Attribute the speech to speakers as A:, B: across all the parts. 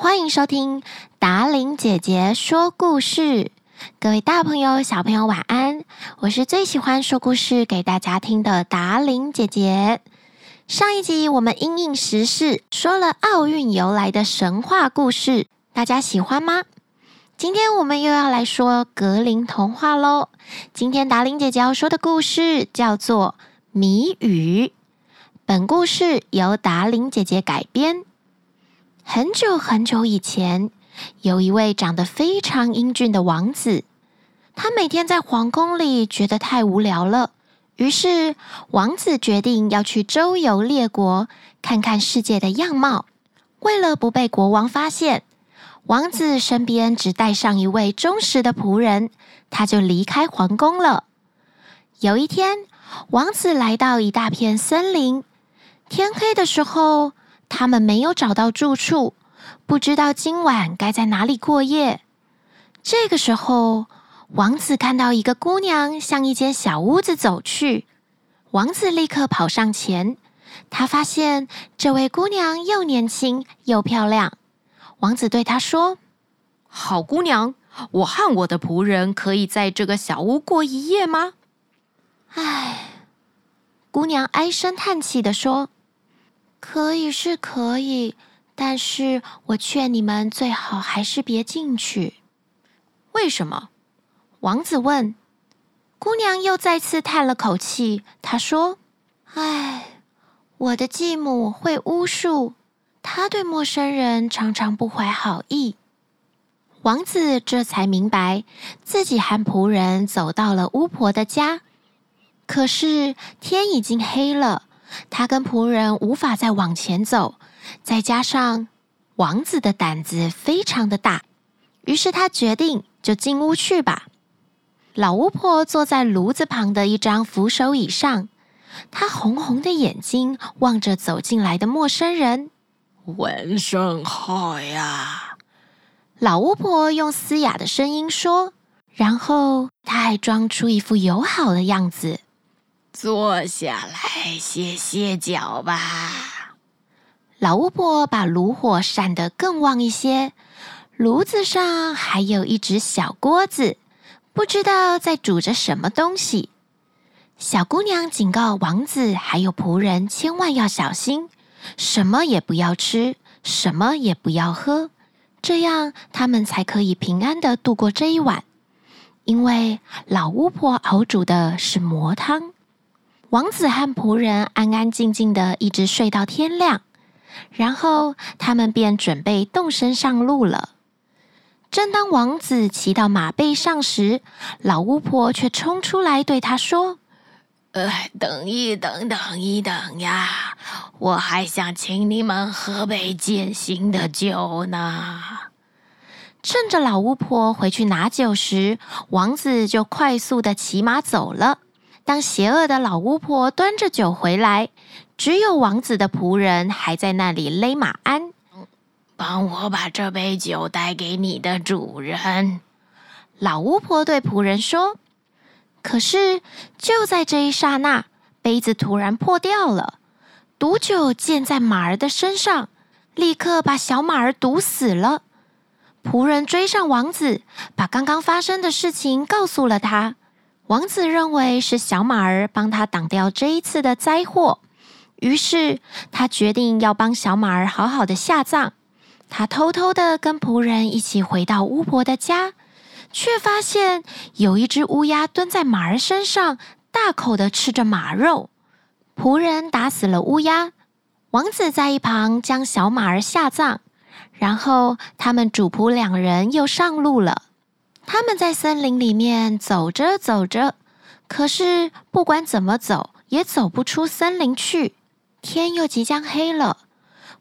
A: 欢迎收听达伶姐姐说故事。各位大朋友、小朋友，晚安！我是最喜欢说故事给大家听的达伶姐姐。上一集我们因应时事说了奥运由来的神话故事，大家喜欢吗？今天我们又要来说格林童话喽。今天达伶姐姐要说的故事叫做《谜语》。本故事由达伶姐姐改编。很久很久以前，有一位长得非常英俊的王子。他每天在皇宫里觉得太无聊了，于是王子决定要去周游列国，看看世界的样貌。为了不被国王发现，王子身边只带上一位忠实的仆人，他就离开皇宫了。有一天，王子来到一大片森林，天黑的时候，他们没有找到住处，不知道今晚该在哪里过夜。这个时候，王子看到一个姑娘向一间小屋子走去，王子立刻跑上前，他发现这位姑娘又年轻又漂亮。王子对她说：“
B: 好姑娘，我和我的仆人可以在这个小屋过一夜吗？”
A: 唉，姑娘唉声叹气的说：“可以是可以，但是我劝你们最好还是别进去。”
B: 为什么？
A: 王子问。姑娘又再次叹了口气，她说：“唉，我的继母会巫术。”她对陌生人常常不怀好意。王子这才明白，自己和仆人走到了巫婆的家，可是天已经黑了，他跟仆人无法再往前走。再加上王子的胆子非常的大，于是他决定就进屋去吧。老巫婆坐在炉子旁的一张扶手椅上，她红红的眼睛望着走进来的陌生人。
C: 晚上好呀，
A: 老巫婆用嘶哑的声音说，然后她还装出一副友好的样子。
C: 坐下来歇歇脚吧。
A: 老巫婆把炉火扇得更旺一些，炉子上还有一只小锅子，不知道在煮着什么东西。小姑娘警告王子还有仆人，千万要小心。什么也不要吃，什么也不要喝，这样他们才可以平安的度过这一晚。因为老巫婆熬煮的是魔汤。王子和仆人安安静静的一直睡到天亮，然后他们便准备动身上路了。正当王子骑到马背上时，老巫婆却冲出来对他说。
C: 呃，等一等，等一等呀！我还想请你们喝杯饯行的酒呢。
A: 趁着老巫婆回去拿酒时，王子就快速的骑马走了。当邪恶的老巫婆端着酒回来，只有王子的仆人还在那里勒马鞍。
C: 帮我把这杯酒带给你的主人。
A: 老巫婆对仆人说。可是，就在这一刹那，杯子突然破掉了，毒酒溅在马儿的身上，立刻把小马儿毒死了。仆人追上王子，把刚刚发生的事情告诉了他。王子认为是小马儿帮他挡掉这一次的灾祸，于是他决定要帮小马儿好好的下葬。他偷偷的跟仆人一起回到巫婆的家。却发现有一只乌鸦蹲在马儿身上，大口的吃着马肉。仆人打死了乌鸦，王子在一旁将小马儿下葬，然后他们主仆两人又上路了。他们在森林里面走着走着，可是不管怎么走，也走不出森林去。天又即将黑了，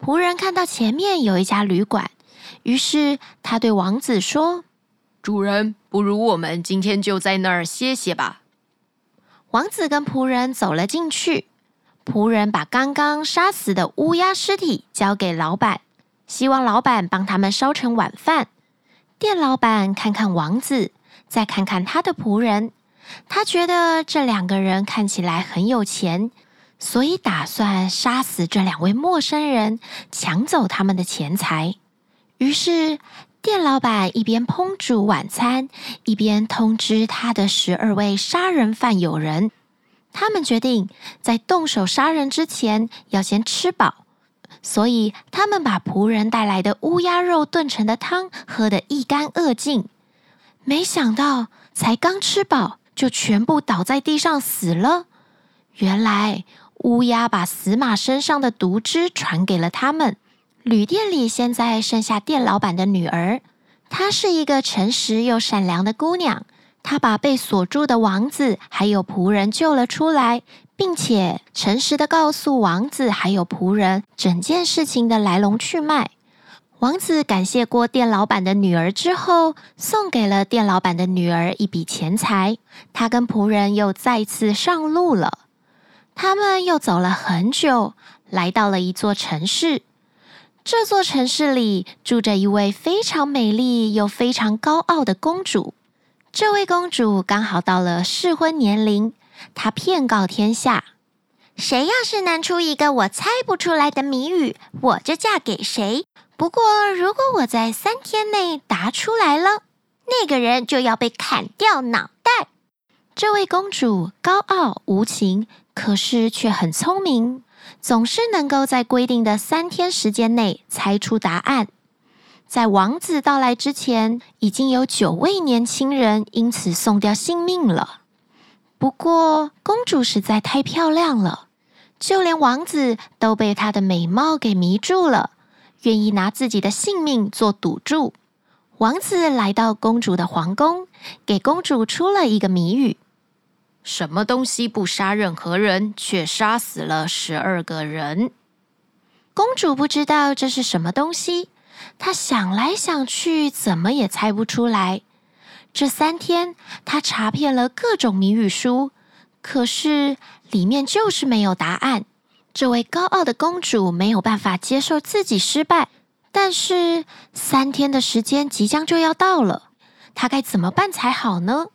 A: 仆人看到前面有一家旅馆，于是他对王子说。
B: 主人，不如我们今天就在那儿歇歇吧。
A: 王子跟仆人走了进去，仆人把刚刚杀死的乌鸦尸体交给老板，希望老板帮他们烧成晚饭。店老板看看王子，再看看他的仆人，他觉得这两个人看起来很有钱，所以打算杀死这两位陌生人，抢走他们的钱财。于是，店老板一边烹煮晚餐，一边通知他的十二位杀人犯友人。他们决定在动手杀人之前要先吃饱，所以他们把仆人带来的乌鸦肉炖成的汤喝得一干二净。没想到，才刚吃饱，就全部倒在地上死了。原来，乌鸦把死马身上的毒汁传给了他们。旅店里现在剩下店老板的女儿，她是一个诚实又善良的姑娘。他把被锁住的王子还有仆人救了出来，并且诚实的告诉王子还有仆人整件事情的来龙去脉。王子感谢过店老板的女儿之后，送给了店老板的女儿一笔钱财。他跟仆人又再次上路了。他们又走了很久，来到了一座城市。这座城市里住着一位非常美丽又非常高傲的公主。这位公主刚好到了适婚年龄，她骗告天下：谁要是能出一个我猜不出来的谜语，我就嫁给谁。不过，如果我在三天内答出来了，那个人就要被砍掉脑袋。这位公主高傲无情，可是却很聪明，总是能够在规定的三天时间内猜出答案。在王子到来之前，已经有九位年轻人因此送掉性命了。不过，公主实在太漂亮了，就连王子都被她的美貌给迷住了，愿意拿自己的性命做赌注。王子来到公主的皇宫，给公主出了一个谜语：
B: 什么东西不杀任何人，却杀死了十二个人？
A: 公主不知道这是什么东西。他想来想去，怎么也猜不出来。这三天，他查遍了各种谜语书，可是里面就是没有答案。这位高傲的公主没有办法接受自己失败，但是三天的时间即将就要到了，她该怎么办才好呢？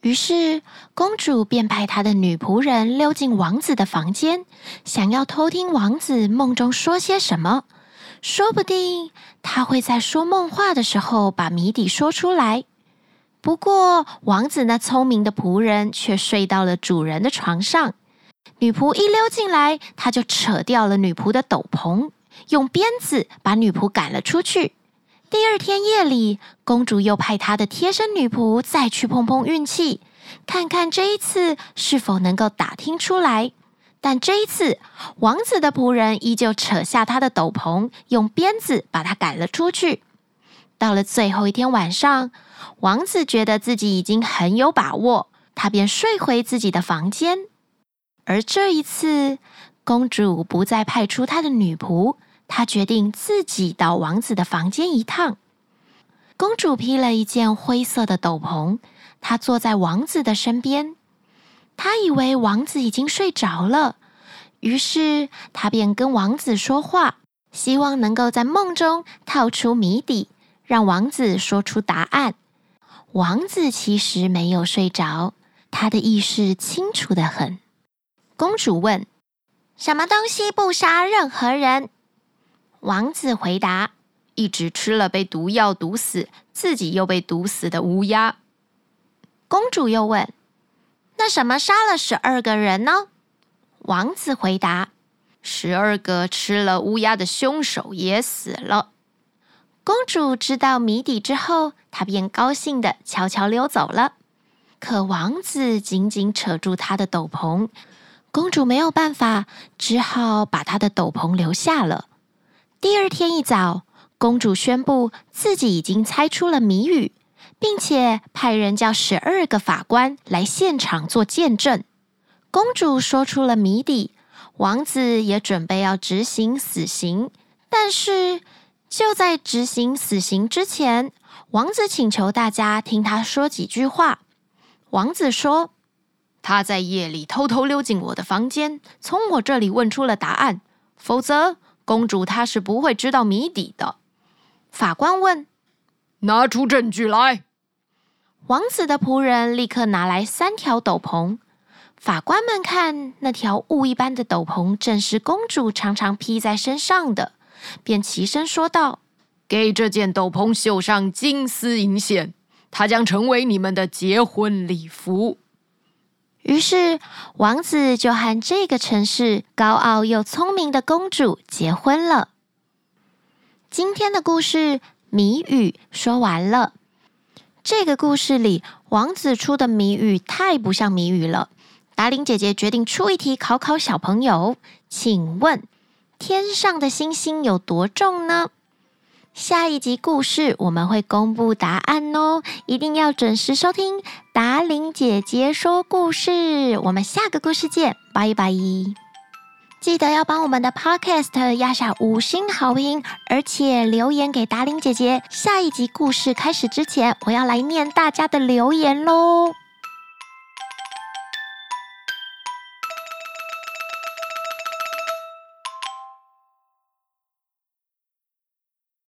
A: 于是，公主便派她的女仆人溜进王子的房间，想要偷听王子梦中说些什么。说不定他会在说梦话的时候把谜底说出来。不过，王子那聪明的仆人却睡到了主人的床上。女仆一溜进来，他就扯掉了女仆的斗篷，用鞭子把女仆赶了出去。第二天夜里，公主又派她的贴身女仆再去碰碰运气，看看这一次是否能够打听出来。但这一次，王子的仆人依旧扯下他的斗篷，用鞭子把他赶了出去。到了最后一天晚上，王子觉得自己已经很有把握，他便睡回自己的房间。而这一次，公主不再派出她的女仆，她决定自己到王子的房间一趟。公主披了一件灰色的斗篷，她坐在王子的身边。他以为王子已经睡着了，于是他便跟王子说话，希望能够在梦中套出谜底，让王子说出答案。王子其实没有睡着，他的意识清楚得很。公主问：“什么东西不杀任何人？”王子回答：“
B: 一直吃了被毒药毒死，自己又被毒死的乌鸦。”
A: 公主又问。那什么杀了十二个人呢？王子回答：“
B: 十二个吃了乌鸦的凶手也死了。”
A: 公主知道谜底之后，她便高兴地悄悄溜走了。可王子紧紧扯住她的斗篷，公主没有办法，只好把她的斗篷留下了。第二天一早，公主宣布自己已经猜出了谜语。并且派人叫十二个法官来现场做见证。公主说出了谜底，王子也准备要执行死刑。但是就在执行死刑之前，王子请求大家听他说几句话。王子说：“
B: 他在夜里偷偷溜进我的房间，从我这里问出了答案。否则，公主她是不会知道谜底的。”
A: 法官问。
D: 拿出证据来！
A: 王子的仆人立刻拿来三条斗篷。法官们看那条雾一般的斗篷，正是公主常常披在身上的，便齐声说道：“
D: 给这件斗篷绣上金丝银线，它将成为你们的结婚礼服。
A: 于是，王子就和这个城市高傲又聪明的公主结婚了。今天的故事谜语说完了。这个故事里，王子出的谜语太不像谜语了。达伶姐姐决定出一题考考小朋友，请问天上的星星有多重呢？下一集故事我们会公布答案哦，一定要准时收听达伶姐姐说故事。我们下个故事见，拜拜！记得要帮我们的 Podcast 压下五星好评，而且留言给达琳姐姐。下一集故事开始之前，我要来念大家的留言喽。